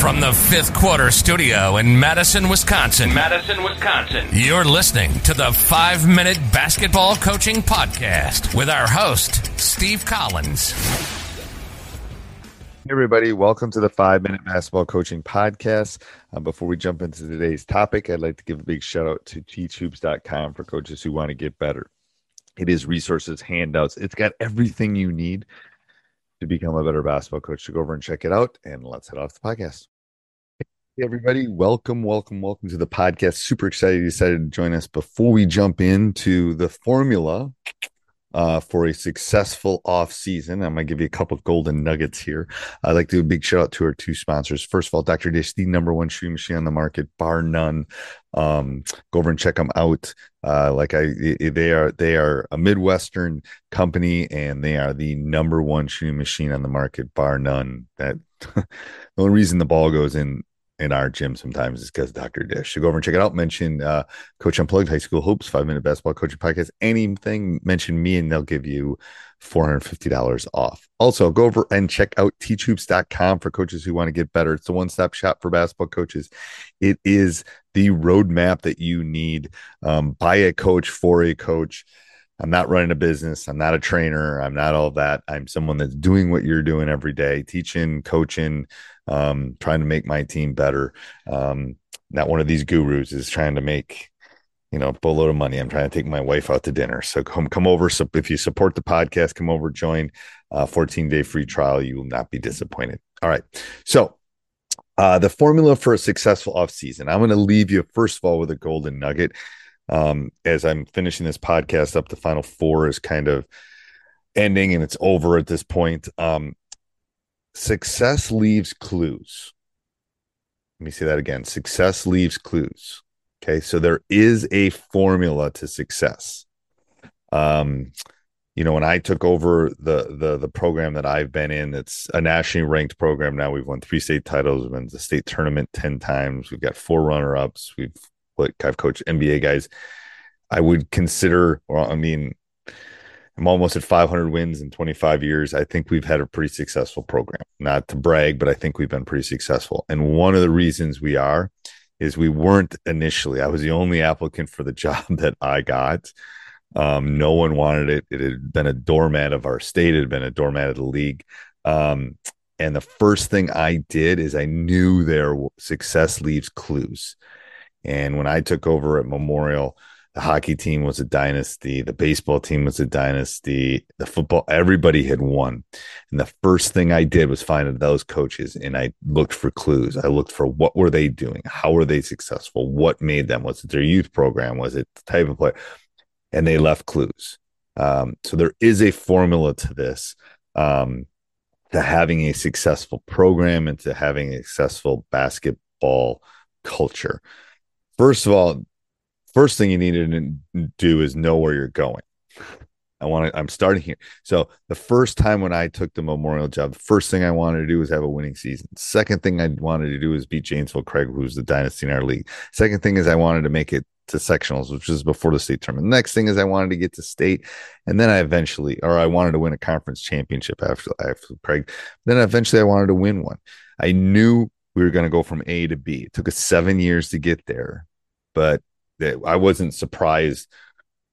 From the fifth quarter studio in Madison, Wisconsin. Madison, Wisconsin. You're listening to the five minute basketball coaching podcast with our host, Steve Collins. Hey, everybody. Welcome to the five minute basketball coaching podcast. Uh, before we jump into today's topic, I'd like to give a big shout out to teachhoops.com for coaches who want to get better. It is resources, handouts, it's got everything you need to become a better basketball coach. So go over and check it out, and let's head off the podcast. Hey, everybody, welcome, welcome, welcome to the podcast. Super excited you decided to join us. Before we jump into the formula uh, for a successful off season. I'm going to give you a couple of golden nuggets here. I'd like to do a big shout out to our two sponsors. First of all, Dr. Dish, the number one shooting machine on the market, bar none. Um, go over and check them out. Uh, like I, they are, they are a Midwestern company and they are the number one shooting machine on the market, bar none. That the only reason the ball goes in in our gym sometimes is because Dr. Dish. So go over and check it out. Mention uh, Coach Unplugged High School Hoops, five minute basketball coaching podcast, anything, mention me and they'll give you $450 off. Also, go over and check out teachhoops.com for coaches who want to get better. It's the one stop shop for basketball coaches. It is the roadmap that you need um, by a coach for a coach. I'm not running a business. I'm not a trainer. I'm not all that. I'm someone that's doing what you're doing every day, teaching, coaching, um, trying to make my team better. Um, not one of these gurus is trying to make you know, a load of money. I'm trying to take my wife out to dinner. So come come over. So if you support the podcast, come over, join. Uh, 14 day free trial. You will not be disappointed. All right. So uh, the formula for a successful offseason. I'm going to leave you first of all with a golden nugget. Um, as I'm finishing this podcast up, the final four is kind of ending and it's over at this point. Um, success leaves clues. Let me say that again. Success leaves clues. Okay. So there is a formula to success. Um, you know, when I took over the the the program that I've been in, it's a nationally ranked program now. We've won three state titles, we've been to the state tournament 10 times, we've got four runner-ups, we've like I've coached NBA guys. I would consider, or I mean, I'm almost at 500 wins in 25 years. I think we've had a pretty successful program. Not to brag, but I think we've been pretty successful. And one of the reasons we are is we weren't initially. I was the only applicant for the job that I got. Um, no one wanted it. It had been a doormat of our state. It had been a doormat of the league. Um, and the first thing I did is I knew their success leaves clues. And when I took over at Memorial, the hockey team was a dynasty the baseball team was a dynasty the football everybody had won. And the first thing i did was find those coaches and i looked for clues. I looked for what were they doing? How were they successful? What made them? Was it their youth program? Was it the type of player? And they left clues. Um, so there is a formula to this um, to having a successful program and to having a successful basketball culture first of all first thing you need to do is know where you're going. I want to, I'm starting here. So the first time when I took the memorial job, the first thing I wanted to do was have a winning season. Second thing I wanted to do was beat Janesville Craig, who's the dynasty in our league. Second thing is I wanted to make it to sectionals, which is before the state tournament. Next thing is I wanted to get to state, and then I eventually, or I wanted to win a conference championship after after Craig. Then eventually I wanted to win one. I knew we were going to go from A to B. It took us seven years to get there, but I wasn't surprised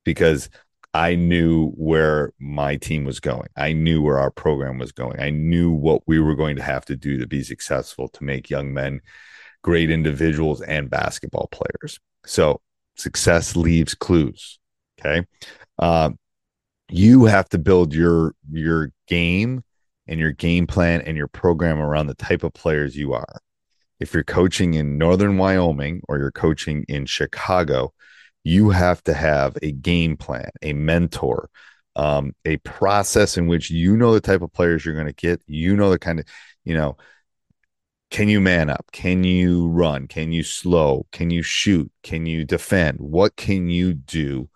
because I knew where my team was going. I knew where our program was going. I knew what we were going to have to do to be successful to make young men great individuals and basketball players. So success leaves clues. Okay. Um, you have to build your your game and your game plan and your program around the type of players you are if you're coaching in northern Wyoming or you're coaching in Chicago, you have to have a game plan, a mentor, um, a process in which you know the type of players you're going to get. You know the kind of, you know, can you man up? Can you run? Can you slow? Can you shoot? Can you defend? What can you do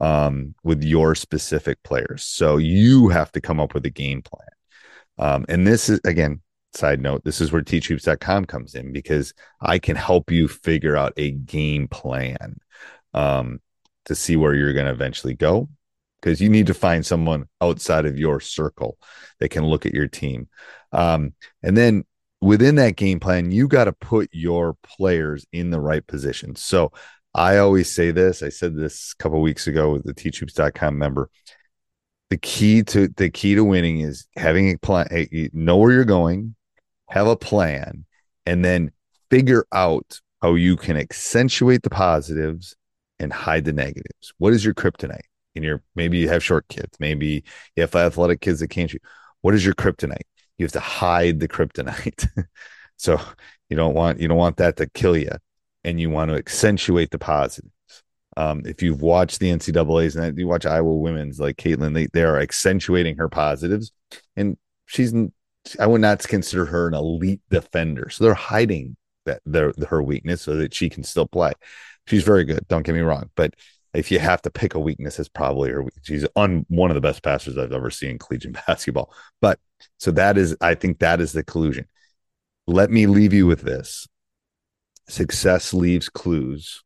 um, with your specific players? So you have to come up with a game plan. Um, and this is again, side note, this is where teachhoops.com comes in because I can help you figure out a game plan um, to see where you're going to eventually go. Because you need to find someone outside of your circle that can look at your team. Um, and then within that game plan, you got to put your players in the right position. So I always say this. I said this a couple weeks ago with the teachhoops.com member. The key to the key to winning is having a plan, know where you're going, have a plan, and then figure out how you can accentuate the positives and hide the negatives. What is your kryptonite? In your maybe you have short kids, maybe you have athletic kids that can't shoot. What is your kryptonite? You have to hide the kryptonite. so you don't want you don't want that to kill you, and you want to accentuate the positives. Um, if you've watched the NCAA's and you watch Iowa women's like Caitlin, they, they are accentuating her positives, and she's I would not consider her an elite defender. So they're hiding that their her weakness so that she can still play. She's very good. Don't get me wrong, but if you have to pick a weakness, it's probably her. She's on one of the best passers I've ever seen in collegiate basketball. But so that is, I think that is the collusion. Let me leave you with this: success leaves clues.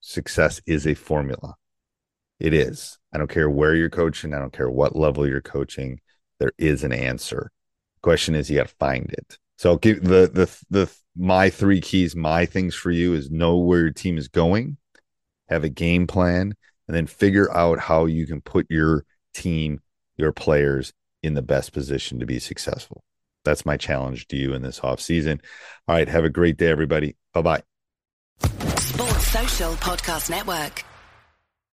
Success is a formula. It is. I don't care where you're coaching. I don't care what level you're coaching. There is an answer. Question is, you got to find it. So give the the the my three keys, my things for you is know where your team is going, have a game plan, and then figure out how you can put your team, your players in the best position to be successful. That's my challenge to you in this off season. All right, have a great day, everybody. Bye bye. Sports Social Podcast Network.